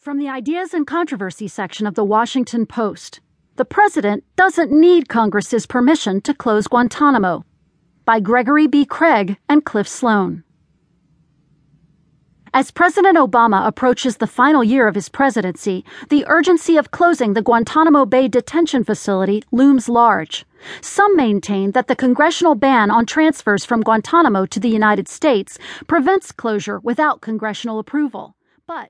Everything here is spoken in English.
From the Ideas and Controversy section of the Washington Post The President Doesn't Need Congress's Permission to Close Guantanamo by Gregory B. Craig and Cliff Sloan. As President Obama approaches the final year of his presidency, the urgency of closing the Guantanamo Bay detention facility looms large. Some maintain that the congressional ban on transfers from Guantanamo to the United States prevents closure without congressional approval. But